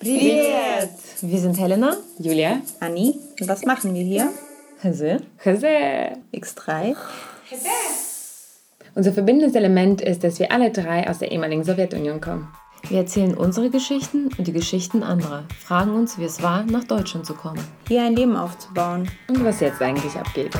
Привет! Wir sind Helena, Julia, Anni, und was machen wir hier? Hase. Hase. X3. Unser verbindendes Element ist, dass wir alle drei aus der ehemaligen Sowjetunion kommen. Wir erzählen unsere Geschichten und die Geschichten anderer, fragen uns, wie es war, nach Deutschland zu kommen. Hier ein Leben aufzubauen. Und was jetzt eigentlich abgeht.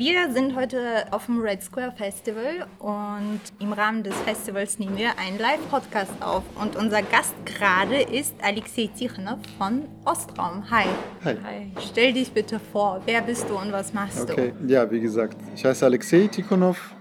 Wir sind heute auf dem Red Square Festival und im Rahmen des Festivals nehmen wir einen Live-Podcast auf. Und unser Gast gerade ist Alexei Tichonov von Ostraum. Hi. Hi. Hi. Stell dich bitte vor. Wer bist du und was machst Okay, ja, wie gesagt, ich heiße Alexei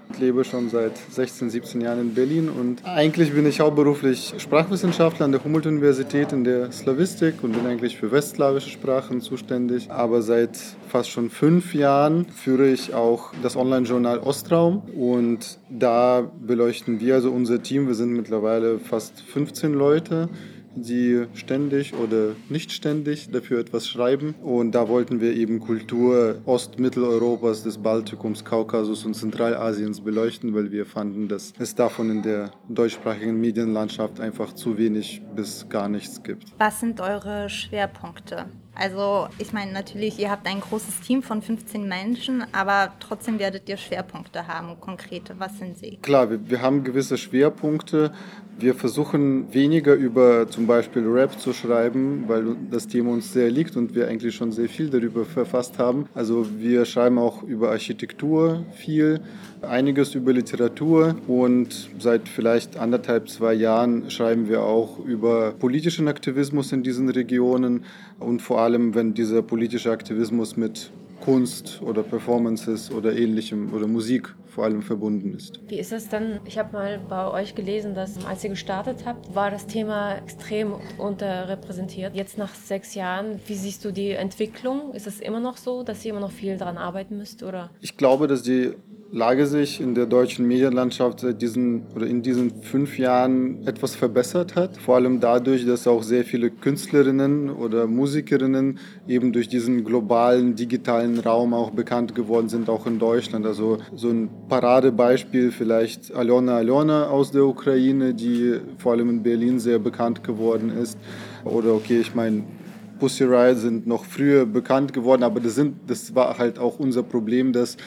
Tikhonov, lebe schon seit 16, 17 Jahren in Berlin und eigentlich bin ich hauptberuflich Sprachwissenschaftler an der Humboldt-Universität in der Slavistik und bin eigentlich für westslawische Sprachen zuständig. Aber seit fast schon fünf Jahren führe ich auch das Online-Journal Ostraum und da beleuchten wir, also unser Team, wir sind mittlerweile fast 15 Leute, die ständig oder nicht ständig dafür etwas schreiben. Und da wollten wir eben Kultur Ostmitteleuropas, des Baltikums, Kaukasus und Zentralasiens beleuchten, weil wir fanden, dass es davon in der deutschsprachigen Medienlandschaft einfach zu wenig bis gar nichts gibt. Was sind eure Schwerpunkte? Also ich meine natürlich, ihr habt ein großes Team von 15 Menschen, aber trotzdem werdet ihr Schwerpunkte haben, konkrete. Was sind sie? Klar, wir, wir haben gewisse Schwerpunkte. Wir versuchen weniger über zum Beispiel Rap zu schreiben, weil das Thema uns sehr liegt und wir eigentlich schon sehr viel darüber verfasst haben. Also wir schreiben auch über Architektur viel, einiges über Literatur und seit vielleicht anderthalb, zwei Jahren schreiben wir auch über politischen Aktivismus in diesen Regionen und vor allem, wenn dieser politische Aktivismus mit Kunst oder Performances oder ähnlichem oder Musik vor allem verbunden ist. Wie ist es dann? Ich habe mal bei euch gelesen, dass als ihr gestartet habt, war das Thema extrem unterrepräsentiert. Jetzt nach sechs Jahren, wie siehst du die Entwicklung? Ist es immer noch so, dass ihr immer noch viel daran arbeiten müsst? Oder? Ich glaube, dass die Lage sich in der deutschen Medienlandschaft seit diesen oder in diesen fünf Jahren etwas verbessert hat. Vor allem dadurch, dass auch sehr viele Künstlerinnen oder Musikerinnen eben durch diesen globalen digitalen Raum auch bekannt geworden sind, auch in Deutschland. Also so ein Paradebeispiel vielleicht Alona Alona aus der Ukraine, die vor allem in Berlin sehr bekannt geworden ist. Oder okay, ich meine, Pussy Riot sind noch früher bekannt geworden, aber das, sind, das war halt auch unser Problem, dass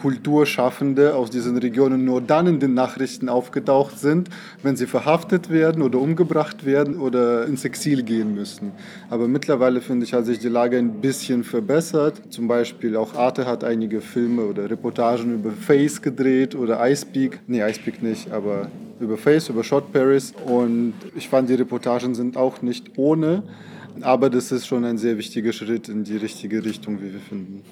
Kulturschaffende aus diesen Regionen nur dann in den Nachrichten aufgetaucht sind, wenn sie verhaftet werden oder umgebracht werden oder ins Exil gehen müssen. Aber mittlerweile finde ich, hat sich die Lage ein bisschen verbessert. Zum Beispiel auch Arte hat einige Filme oder Reportagen über Face gedreht oder Icepeak. Nee, Icepeak nicht, aber über Face, über Shot Paris. Und ich fand, die Reportagen sind auch nicht ohne. Aber das ist schon ein sehr wichtiger Schritt in die richtige Richtung, wie wir finden.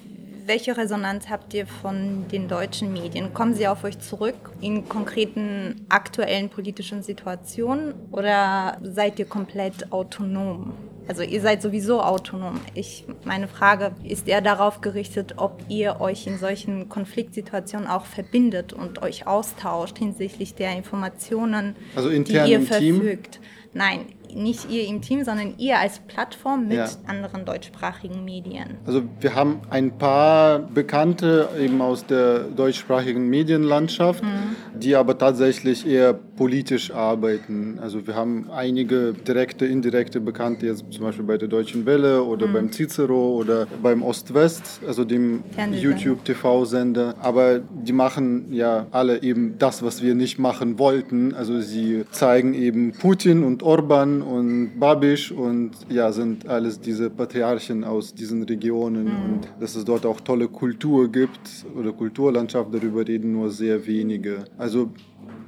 Welche Resonanz habt ihr von den deutschen Medien? Kommen sie auf euch zurück in konkreten aktuellen politischen Situationen oder seid ihr komplett autonom? Also ihr seid sowieso autonom. Ich, meine Frage ist eher darauf gerichtet, ob ihr euch in solchen Konfliktsituationen auch verbindet und euch austauscht hinsichtlich der Informationen, also die ihr verfügt. Nein, nicht ihr im Team, sondern ihr als Plattform mit ja. anderen deutschsprachigen Medien. Also wir haben ein paar Bekannte eben aus der deutschsprachigen Medienlandschaft, mhm. Die aber tatsächlich eher politisch arbeiten. Also wir haben einige direkte, indirekte Bekannte, jetzt zum Beispiel bei der Deutschen Welle oder mhm. beim Cicero oder beim Ost-West, also dem YouTube-TV-Sender. Aber die machen ja alle eben das, was wir nicht machen wollten. Also sie zeigen eben Putin und Orban und Babisch und ja, sind alles diese Patriarchen aus diesen Regionen mhm. und dass es dort auch tolle Kultur gibt oder Kulturlandschaft, darüber reden nur sehr wenige. Also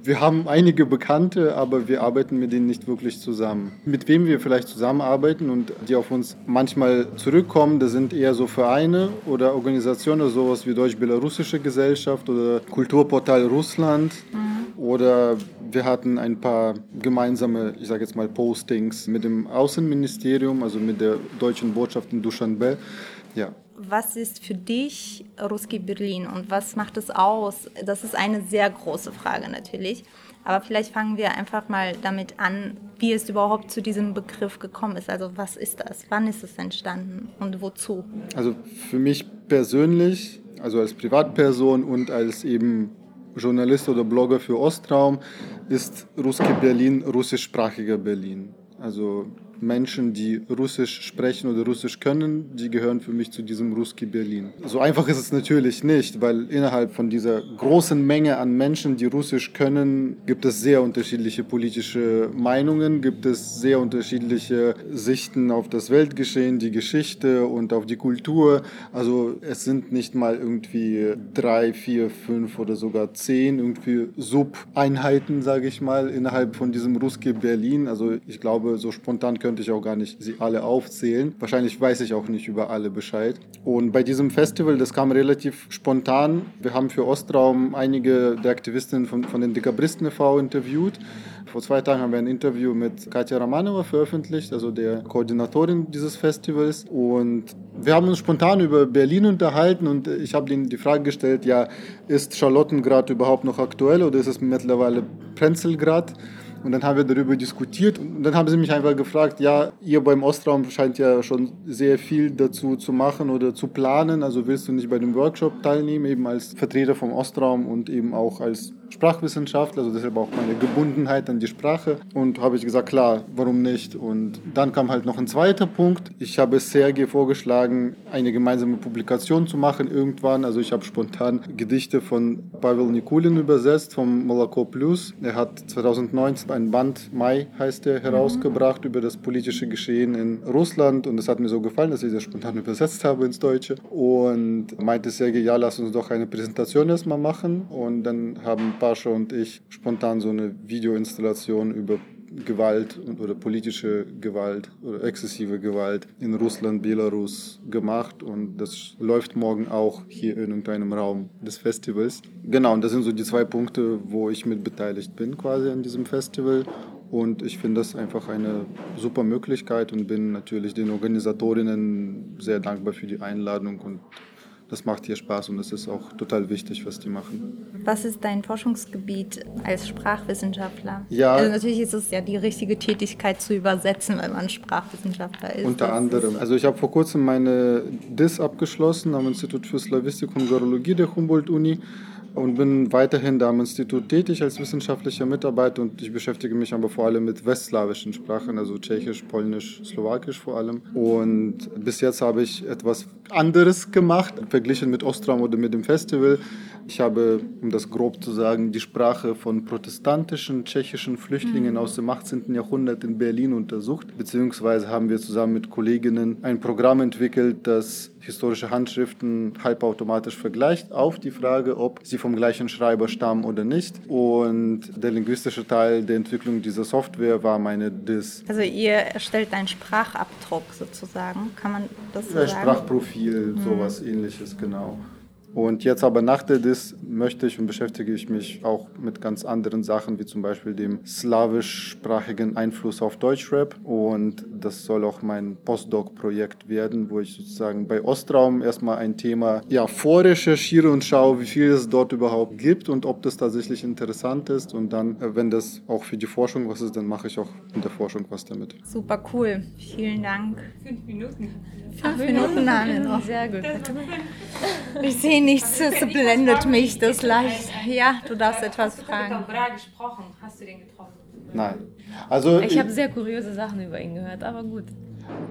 wir haben einige Bekannte, aber wir arbeiten mit denen nicht wirklich zusammen. Mit wem wir vielleicht zusammenarbeiten und die auf uns manchmal zurückkommen, das sind eher so Vereine oder Organisationen, sowas wie Deutsch-Belarussische Gesellschaft oder Kulturportal Russland. Mhm. Oder wir hatten ein paar gemeinsame, ich sage jetzt mal, Postings mit dem Außenministerium, also mit der deutschen Botschaft in Duschanbe. Ja, was ist für dich Ruski Berlin und was macht es aus? Das ist eine sehr große Frage natürlich. Aber vielleicht fangen wir einfach mal damit an, wie es überhaupt zu diesem Begriff gekommen ist. Also was ist das? Wann ist es entstanden und wozu? Also für mich persönlich, also als Privatperson und als eben Journalist oder Blogger für Ostraum, ist Ruski Berlin russischsprachiger Berlin. Also Menschen, die Russisch sprechen oder Russisch können, die gehören für mich zu diesem Ruski Berlin. So einfach ist es natürlich nicht, weil innerhalb von dieser großen Menge an Menschen, die Russisch können, gibt es sehr unterschiedliche politische Meinungen, gibt es sehr unterschiedliche Sichten auf das Weltgeschehen, die Geschichte und auf die Kultur. Also es sind nicht mal irgendwie drei, vier, fünf oder sogar zehn irgendwie Sub-Einheiten, sage ich mal, innerhalb von diesem Ruski Berlin. Also ich glaube, so spontan können könnte ich auch gar nicht sie alle aufzählen. Wahrscheinlich weiß ich auch nicht über alle Bescheid. Und bei diesem Festival, das kam relativ spontan. Wir haben für Ostraum einige der Aktivistinnen von, von den Dekabristen e.V. interviewt. Vor zwei Tagen haben wir ein Interview mit Katja Romanova veröffentlicht, also der Koordinatorin dieses Festivals. Und wir haben uns spontan über Berlin unterhalten und ich habe ihnen die Frage gestellt, ja, ist Charlottengrad überhaupt noch aktuell oder ist es mittlerweile Prenzlgrad? Und dann haben wir darüber diskutiert und dann haben sie mich einfach gefragt, ja, ihr beim Ostraum scheint ja schon sehr viel dazu zu machen oder zu planen. Also willst du nicht bei dem Workshop teilnehmen, eben als Vertreter vom Ostraum und eben auch als Sprachwissenschaftler, also deshalb auch meine Gebundenheit an die Sprache. Und habe ich gesagt, klar, warum nicht? Und dann kam halt noch ein zweiter Punkt. Ich habe Sergei vorgeschlagen, eine gemeinsame Publikation zu machen irgendwann. Also ich habe spontan Gedichte von Pavel Nikulin übersetzt vom Moloko Plus. Er hat 2019 ein Band, Mai heißt er, herausgebracht über das politische Geschehen in Russland. Und es hat mir so gefallen, dass ich das spontan übersetzt habe ins Deutsche. Und meinte Sergei, ja, lass uns doch eine Präsentation erstmal machen. Und dann haben Pascha und ich spontan so eine Videoinstallation über Gewalt oder politische Gewalt oder exzessive Gewalt in Russland, Belarus gemacht und das läuft morgen auch hier in irgendeinem Raum des Festivals. Genau, und das sind so die zwei Punkte, wo ich mit beteiligt bin quasi an diesem Festival und ich finde das einfach eine super Möglichkeit und bin natürlich den Organisatorinnen sehr dankbar für die Einladung und das macht hier Spaß und es ist auch total wichtig, was die machen. Was ist dein Forschungsgebiet als Sprachwissenschaftler? Ja, also natürlich ist es ja die richtige Tätigkeit zu übersetzen, wenn man Sprachwissenschaftler ist. Unter anderem. Also ich habe vor kurzem meine DIS abgeschlossen am Institut für Slawistik und Gorologie der Humboldt-Uni und bin weiterhin da am Institut tätig als wissenschaftlicher Mitarbeiter und ich beschäftige mich aber vor allem mit westslawischen Sprachen, also Tschechisch, Polnisch, Slowakisch vor allem. Und bis jetzt habe ich etwas anderes gemacht, verglichen mit Ostram oder mit dem Festival. Ich habe, um das grob zu sagen, die Sprache von protestantischen tschechischen Flüchtlingen aus dem 18. Jahrhundert in Berlin untersucht, beziehungsweise haben wir zusammen mit Kolleginnen ein Programm entwickelt, das historische Handschriften halbautomatisch vergleicht auf die Frage, ob sie vom gleichen Schreiber stammen oder nicht. Und der linguistische Teil der Entwicklung dieser Software war meine DIS. Also ihr erstellt einen Sprachabdruck sozusagen, kann man das so ja, sagen? Sprachprofil, sowas ähnliches, genau. Und jetzt aber nach der DIS möchte ich und beschäftige ich mich auch mit ganz anderen Sachen, wie zum Beispiel dem slawischsprachigen Einfluss auf Deutschrap. Und das soll auch mein Postdoc-Projekt werden, wo ich sozusagen bei Ostraum erstmal ein Thema ja, vorrecherchiere und schaue, wie viel es dort überhaupt gibt und ob das tatsächlich interessant ist. Und dann, äh, wenn das auch für die Forschung was ist, dann mache ich auch in der Forschung was damit. Super cool. Vielen Dank. Fünf Minuten. Fünf Minuten haben wir noch. Sehr gut. Ich sehe nichts, es blendet mich das leicht. Ja, du darfst etwas Hast du fragen. mit Bra gesprochen? Hast du den getroffen? Nein. Also Ich habe sehr kuriose Sachen über ihn gehört, aber gut.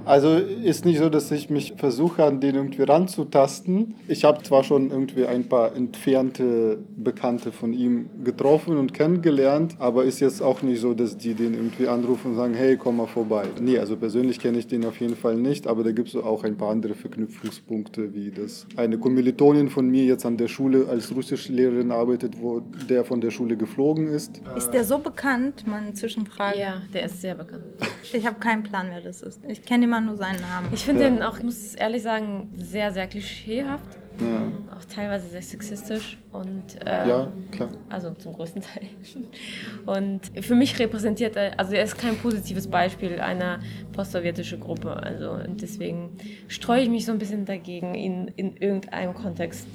Also ist nicht so, dass ich mich versuche, an den irgendwie ranzutasten. Ich habe zwar schon irgendwie ein paar entfernte Bekannte von ihm getroffen und kennengelernt, aber ist jetzt auch nicht so, dass die den irgendwie anrufen und sagen, hey, komm mal vorbei. Nee, also persönlich kenne ich den auf jeden Fall nicht, aber da gibt es auch ein paar andere Verknüpfungspunkte, wie dass eine Kommilitonin von mir jetzt an der Schule als Russischlehrerin arbeitet, wo der von der Schule geflogen ist. Ist der so bekannt, man Zwischenfrage? Ja, der ist sehr bekannt. Ich habe keinen Plan, wer das ist. Ich kenne immer nur seinen Namen. Ich finde Ja. den auch, ich muss ehrlich sagen, sehr, sehr klischeehaft. Ja, Auch teilweise sehr sexistisch und äh, ja klar. also zum größten Teil. Und für mich repräsentiert er, also er ist kein positives Beispiel einer postsowjetischen Gruppe. Also und deswegen streue ich mich so ein bisschen dagegen, ihn in irgendeinem Kontext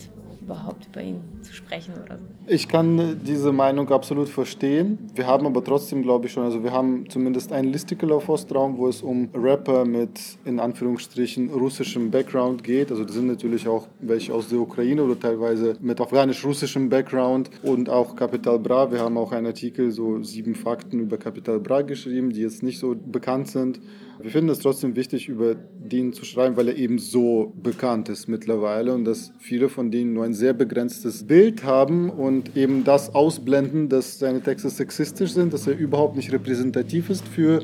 überhaupt über ihn zu sprechen oder so. Ich kann diese Meinung absolut verstehen. Wir haben aber trotzdem, glaube ich schon, also wir haben zumindest ein Listicle auf Ostraum, wo es um Rapper mit in Anführungsstrichen russischem Background geht. Also das sind natürlich auch welche aus der Ukraine oder teilweise mit afghanisch-russischem Background und auch Capital Bra. Wir haben auch einen Artikel, so sieben Fakten über Capital Bra geschrieben, die jetzt nicht so bekannt sind. Wir finden es trotzdem wichtig, über den zu schreiben, weil er eben so bekannt ist mittlerweile und dass viele von denen nur ein sehr begrenztes Bild haben und eben das ausblenden, dass seine Texte sexistisch sind, dass er überhaupt nicht repräsentativ ist für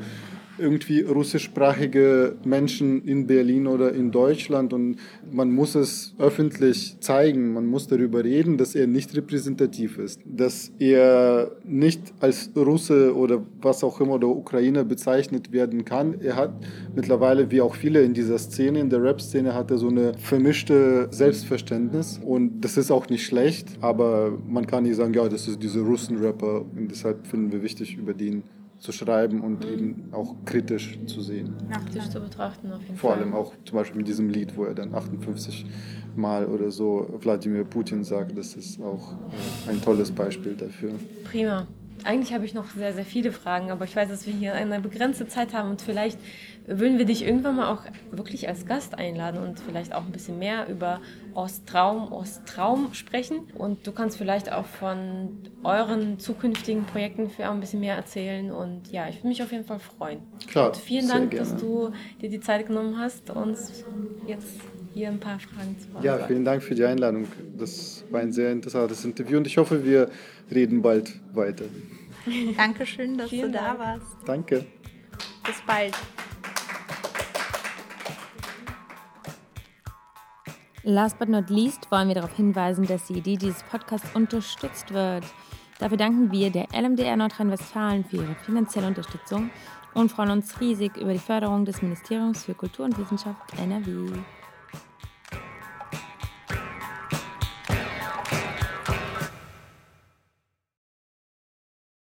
irgendwie russischsprachige Menschen in Berlin oder in Deutschland und man muss es öffentlich zeigen, man muss darüber reden, dass er nicht repräsentativ ist, dass er nicht als Russe oder was auch immer oder Ukrainer bezeichnet werden kann. Er hat mittlerweile, wie auch viele in dieser Szene, in der Rap-Szene, hat er so eine vermischte Selbstverständnis und das ist auch nicht schlecht, aber man kann nicht sagen, ja, das ist dieser Russen-Rapper und deshalb finden wir wichtig, über den zu schreiben und mhm. eben auch kritisch zu sehen. Kritisch zu betrachten auf jeden Vor Fall. allem auch zum Beispiel mit diesem Lied, wo er dann 58 Mal oder so Wladimir Putin sagt, das ist auch äh, ein tolles Beispiel dafür. Prima. Eigentlich habe ich noch sehr, sehr viele Fragen, aber ich weiß, dass wir hier eine begrenzte Zeit haben und vielleicht würden wir dich irgendwann mal auch wirklich als Gast einladen und vielleicht auch ein bisschen mehr über Ostraum, Ostraum sprechen. Und du kannst vielleicht auch von euren zukünftigen Projekten für auch ein bisschen mehr erzählen. Und ja, ich würde mich auf jeden Fall freuen. Klar. Und vielen Dank, dass du dir die Zeit genommen hast, uns jetzt hier ein paar Fragen zu beantworten. Ja, vielen Dank für die Einladung. Das war ein sehr interessantes Interview und ich hoffe, wir reden bald weiter. Dankeschön, dass Vielen du da Dank. warst. Danke. Bis bald. Last but not least wollen wir darauf hinweisen, dass die Idee dieses Podcasts unterstützt wird. Dafür danken wir der LMDR Nordrhein-Westfalen für ihre finanzielle Unterstützung und freuen uns riesig über die Förderung des Ministeriums für Kultur und Wissenschaft NRW.